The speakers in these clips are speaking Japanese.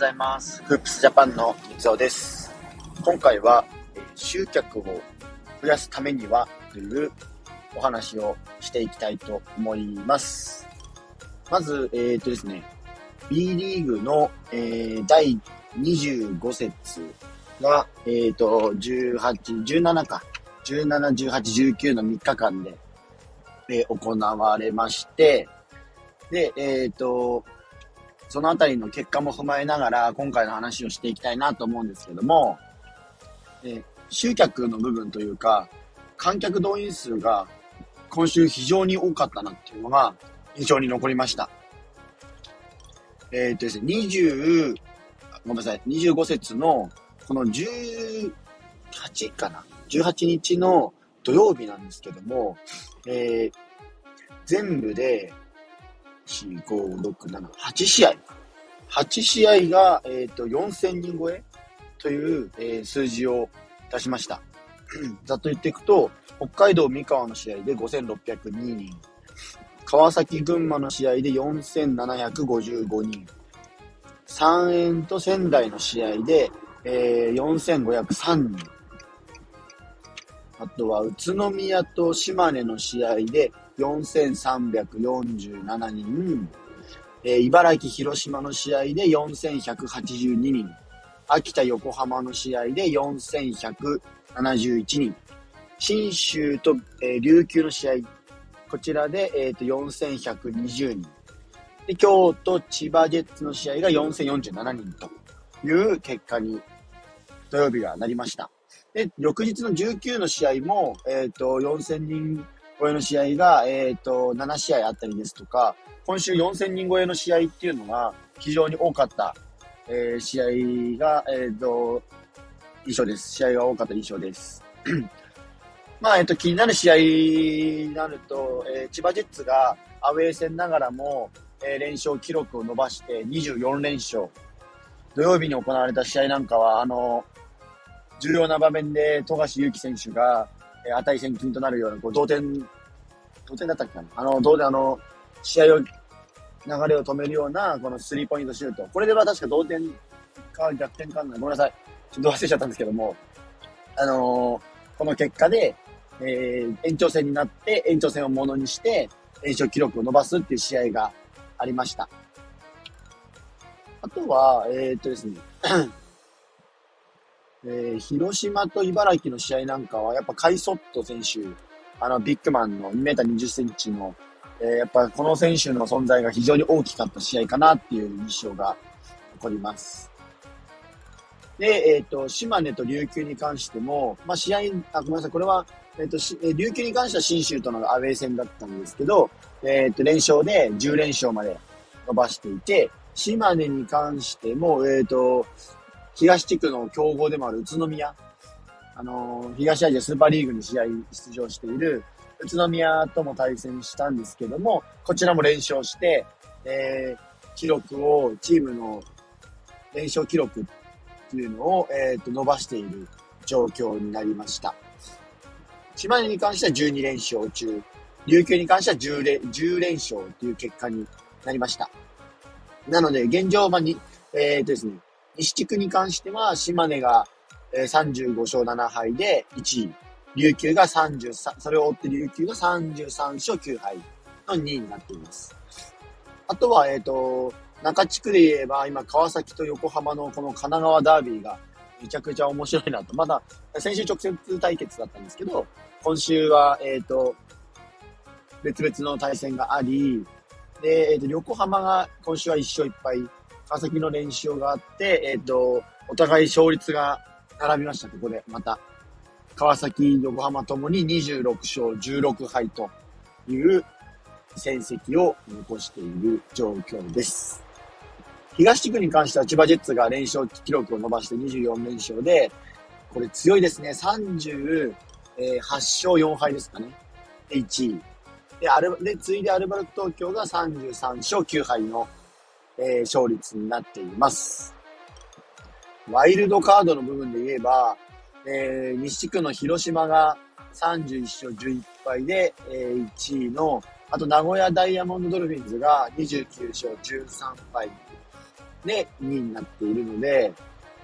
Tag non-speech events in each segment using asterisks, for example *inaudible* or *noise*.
ございます。フープスジャパンの三尾です。今回は、集客を増やすためにはというお話をしていきたいと思います。まず、えっ、ー、とですね、B リーグの、えー、第25節が、えっ、ー、と、18、17か、17、18、19の3日間で、え、行われまして、で、えっ、と、そのあたりの結果も踏まえながら、今回の話をしていきたいなと思うんですけども、え集客の部分というか、観客動員数が今週非常に多かったなっていうのが印象に残りました。えー、っとですね、20、ごめんなさい、25節のこの18かな ?18 日の土曜日なんですけども、えー、全部で4、5、6、7、8試合。8試合が、えっ、ー、と、4000人超えという、えー、数字を出しました。ざっと言っていくと、北海道三河の試合で5602人、川崎群馬の試合で4755人、三円と仙台の試合で、えー、4503人、あとは宇都宮と島根の試合で4347人、えー、茨城、広島の試合で4182人、秋田、横浜の試合で4171人、新州と、えー、琉球の試合、こちらで、えーと、4120人。で、京都、千葉ジェッツの試合が4047人という結果に土曜日がなりました。で、翌日の19の試合も、えっ、ー、と、4000人超えの試合が、えっ、ー、と、7試合あったりですとか、今週4000人超えの試合っていうのが非常に多かった、えー、試合が、えっ、と、印象です。試合が多かった印象です。*clears throat* まあ、えっ、と、気になる試合になると、え千葉ジェッツがアウェー戦ながらも、え連勝記録を伸ばして24連勝。土曜日に行われた試合なんかは、あの、重要な場面で富樫勇樹選手が、えー、値千金となるような、こう、同点、同点だったっけかなあの、同点、あの、試合を、流れを止めるような、このスリーポイントシュート。これでは確か同点か逆転かなごめんなさい。ちょっと忘れちゃったんですけども、あのー、この結果で、えー、延長戦になって、延長戦をものにして、延長記録を伸ばすっていう試合がありました。あとは、えー、っとですね、えー、広島と茨城の試合なんかは、やっぱカイソット選手、あの、ビッグマンの2メーター20センチの、えー、やっぱこの選手の存在が非常に大きかった試合かなっていう印象が残ります。で、えっ、ー、と、島根と琉球に関しても、まあ、試合、あ、ごめんなさい、これは、えっ、と、琉球に関しては新州とのアウェー戦だったんですけど、えっ、と、連勝で10連勝まで伸ばしていて、島根に関しても、えっ、と、東地区の強豪でもある宇都宮、あの東アジアスーパーリーグに試合出場している宇都宮とも対戦したんですけども、こちらも連勝して、えー、記録を、チームの連勝記録っていうのを、えー、と伸ばしている状況になりました。島根に関しては12連勝中、琉球に関しては10連 ,10 連勝という結果になりました。なので、現状、まあ、に、えっ、ー、とですね、西地区に関しては、島根が35勝7敗で1位。琉球が33、それを追って琉球が33勝9敗の2位になっています。あとは、えっ、ー、と、中地区で言えば、今、川崎と横浜のこの神奈川ダービーがめちゃくちゃ面白いなと。まだ、先週直接対決だったんですけど、今週は、えっ、ー、と、別々の対戦があり、で、えっ、ー、と、横浜が今週は1勝1敗、川崎の連勝があって、えっ、ー、と、お互い勝率が並びました、ここで、また。川崎、横浜ともに26勝16敗という戦績を残している状況です。東地区に関しては千葉ジェッツが連勝記録を伸ばして24連勝で、これ強いですね。38勝4敗ですかね。で、1位。で、アルで、次いでアルバルク東京が33勝9敗のえー、勝率になっています。ワイルドカードの部分で言えば、えー、西地区の広島が31勝11敗で、えー、1位の、あと名古屋ダイヤモンドドルフィンズが29勝13敗。で2位になっているので、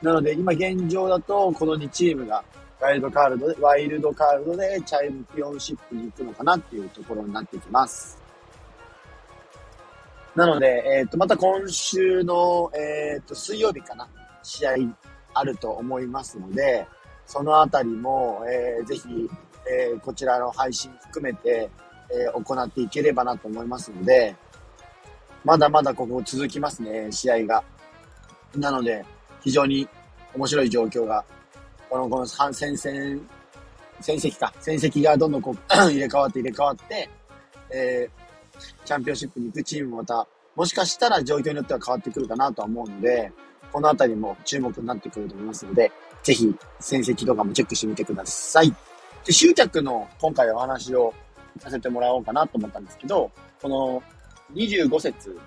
なので今現状だとこの2チームがワイルドカードで、ワイルドカードでチャンピオンシップに行くのかなっていうところになってきます。なので、えっ、ー、と、また今週の、えっ、ー、と、水曜日かな、試合あると思いますので、そのあたりも、えー、ぜひ、えー、こちらの配信含めて、えー、行っていければなと思いますので、まだまだここ続きますね、試合が。なので、非常に面白い状況が、この、この戦線、戦績か、戦績がどんどんこう *clears throat* 入れ替わって入れ替わって、えー、チャンピオンシップに行くチームもまた、もしかしたら状況によっては変わってくるかなとは思うので、このあたりも注目になってくると思いますので、ぜひ戦績とかもチェックしてみてください。で、集客の今回お話をさせてもらおうかなと思ったんですけど、この25節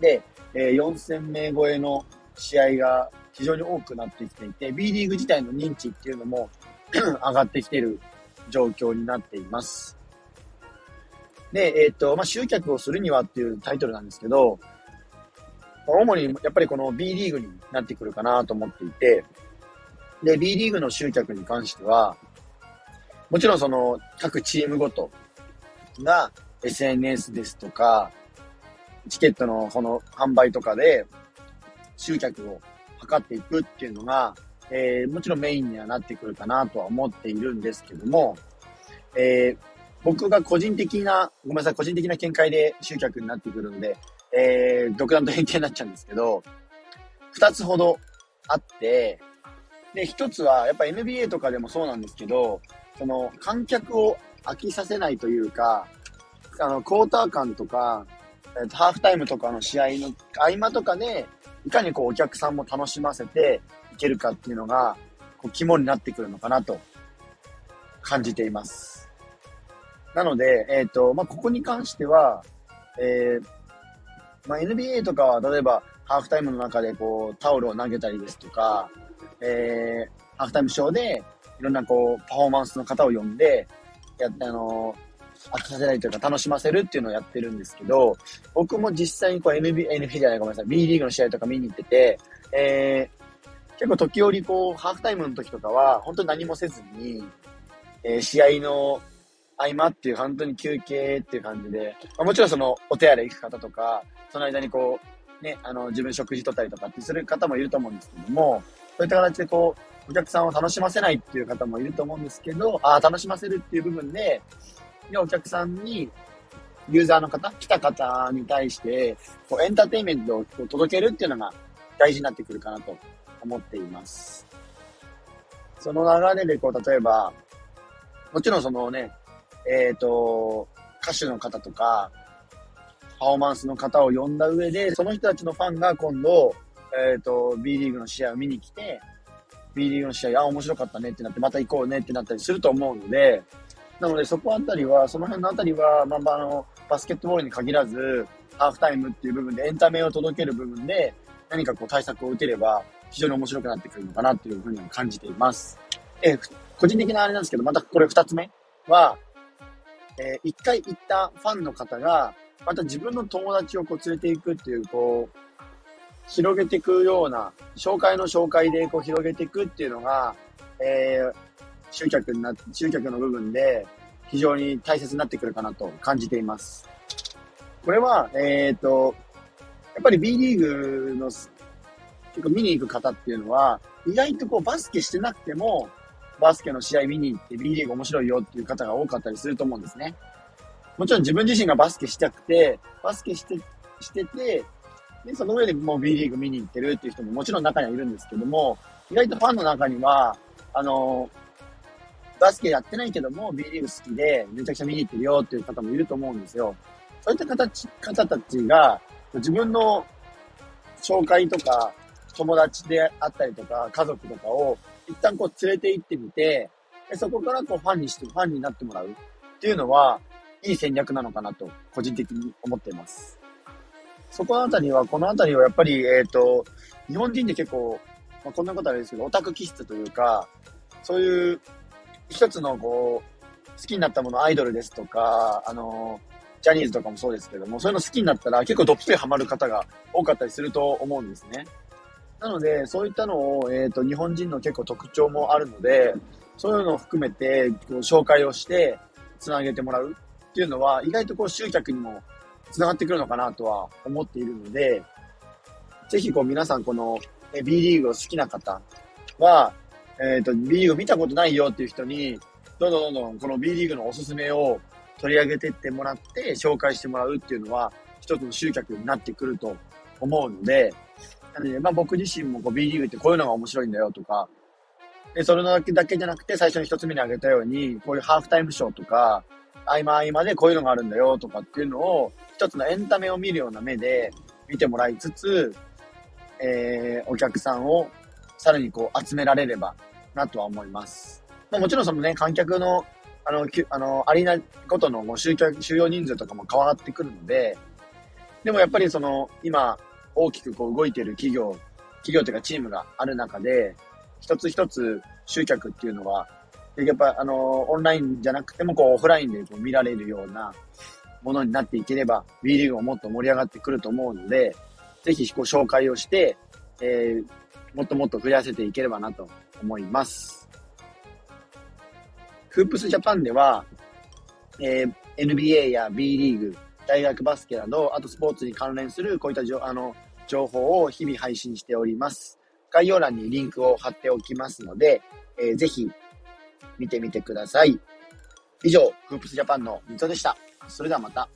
で、え、4000名超えの試合が非常に多くなってきていて、B リーグ自体の認知っていうのも *clears throat* 上がってきてる状況になっています。で、えっ、ー、と、まあ、集客をするにはっていうタイトルなんですけど、主にやっぱりこの B リーグになってくるかなと思っていて、で、B リーグの集客に関しては、もちろんその各チームごとが SNS ですとか、チケットのこの販売とかで集客を図っていくっていうのが、えー、もちろんメインにはなってくるかなとは思っているんですけども、えー、僕が個人的な、ごめんなさい、個人的な見解で集客になってくるので、えー、独断と偏見になっちゃうんですけど、二つほどあって、で、一つは、やっぱ NBA とかでもそうなんですけど、その、観客を飽きさせないというか、あの、クォーター間とか、えっ、と、ハーフタイムとかの試合の合間とかで、いかにこう、お客さんも楽しませていけるかっていうのが、こう、肝になってくるのかなと感じています。なので、えっ、ー、と、まあ、ここに関しては、えー、まあ、NBA とかは、例えば、ハーフタイムの中でこう、タオルを投げたりですとか、えー、ハーフタイムショーで、いろんなこう、パフォーマンスの方を呼んで、やって、あの飽きさせないというか楽しませるっていうのをやってるんですけど、僕も実際にこう NBA、NBA じゃないごめんなさい、B リーグの試合とか見に行ってて、えー、結構時折こう、ハーフタイムの時とかは、本当に何もせずに、えー、試合の合間っていう本当に休憩っていう感じで、まあ、もちろんそのお手洗い行く方とか、その間にこう、ね、あの、自分食事取ったりとかってする方もいると思うんですけども、そういった形でこう、お客さんを楽しませないっていう方もいると思うんですけど、ああ、楽しませるっていう部分で、で、お客さんに、ユーザーの方、来た方に対して、こうエンターテインメントを届けるっていうのが大事になってくるかなと思っています。その流れで、こう、例えば、もちろんそのね、えっ、ー、と、歌手の方とか、パフォーマンスの方を呼んだ上で、その人たちのファンが今度、えっ、ー、と、B リーグの試合を見に来て、B リーグの試合、あ、面白かったねってなって、また行こうねってなったりすると思うので、なのでそこあたりは、その辺のあたりは、まあ、あの、バスケットボールに限らず、ハーフタイムっていう部分でエンタメを届ける部分で、何かこう対策を打てれば、非常に面白くなってくるのかなっていうふうに感じています。え個人的なあれなんですけど、またこれ二つ目は、えー、一回行ったファンの方が、また自分の友達をこう連れていくっていう、こう、広げていくような、紹介の紹介でこう広げていくっていうのが、えー、集客にな、集客の部分で非常に大切になってくるかなと感じています。これは、えっ、ー、と、やっぱり B リーグの結構見に行く方っていうのは、意外とこうバスケしてなくても、バスケの試合見に行って B リーグ面白いよっていう方が多かったりすると思うんですね。もちろん自分自身がバスケしたくて、バスケして、してて、で、その上でもう B リーグ見に行ってるっていう人ももちろん中にはいるんですけども、意外とファンの中には、あの、バスケやってないけども B リーグ好きでめちゃくちゃ見に行ってるよっていう方もいると思うんですよ。そういった形、方たちが自分の紹介とか友達であったりとか家族とかを一旦こう連れて行ってみて、そこからこうファンにして、ファンになってもらうっていうのは、いい戦略なのかなと、個人的に思っています。そこのあたりは、このあたりはやっぱり、えっ、ー、と、日本人って結構、まあ、こんなことあれですけど、オタク気質というか、そういう一つのこう、好きになったもの、アイドルですとか、あの、ジャニーズとかもそうですけども、そういうの好きになったら結構どっぷりハマる方が多かったりすると思うんですね。なので、そういったのを、えっ、ー、と、日本人の結構特徴もあるので、そういうのを含めて、こう、紹介をして、つなげてもらうっていうのは、意外とこう、集客にもつながってくるのかなとは思っているので、ぜひこう、皆さんこの、B リーグを好きな方は、えっ、ー、と、B リーグ見たことないよっていう人に、どんどんどんどんこの B リーグのおすすめを取り上げてってもらって、紹介してもらうっていうのは、一つの集客になってくると思うので、まあ僕自身もこう B リーグってこういうのが面白いんだよとか、で、それだけだけじゃなくて、最初に一つ目に挙げたように、こういうハーフタイムショーとか、合間合間でこういうのがあるんだよとかっていうのを、一つのエンタメを見るような目で見てもらいつつ、えー、お客さんをさらにこう集められればなとは思います。まあ、もちろんそのね、観客のあの、あの、アリーナごとのもう集客、収容人数とかも変わってくるので、でもやっぱりその、今、大きくこう動いてる企業、企業というかチームがある中で、一つ一つ集客っていうのは、やっぱあの、オンラインじゃなくてもこうオフラインでこう見られるようなものになっていければ、B リーグももっと盛り上がってくると思うので、ぜひご紹介をして、えー、もっともっと増やせていければなと思います。フープスジャパンでは、えー、NBA や B リーグ、大学バスケなど、あとスポーツに関連するこういったじょあの情報を日々配信しております。概要欄にリンクを貼っておきますので、えー、ぜひ見てみてください。以上、フープスジャパンの水戸でした。それではまた。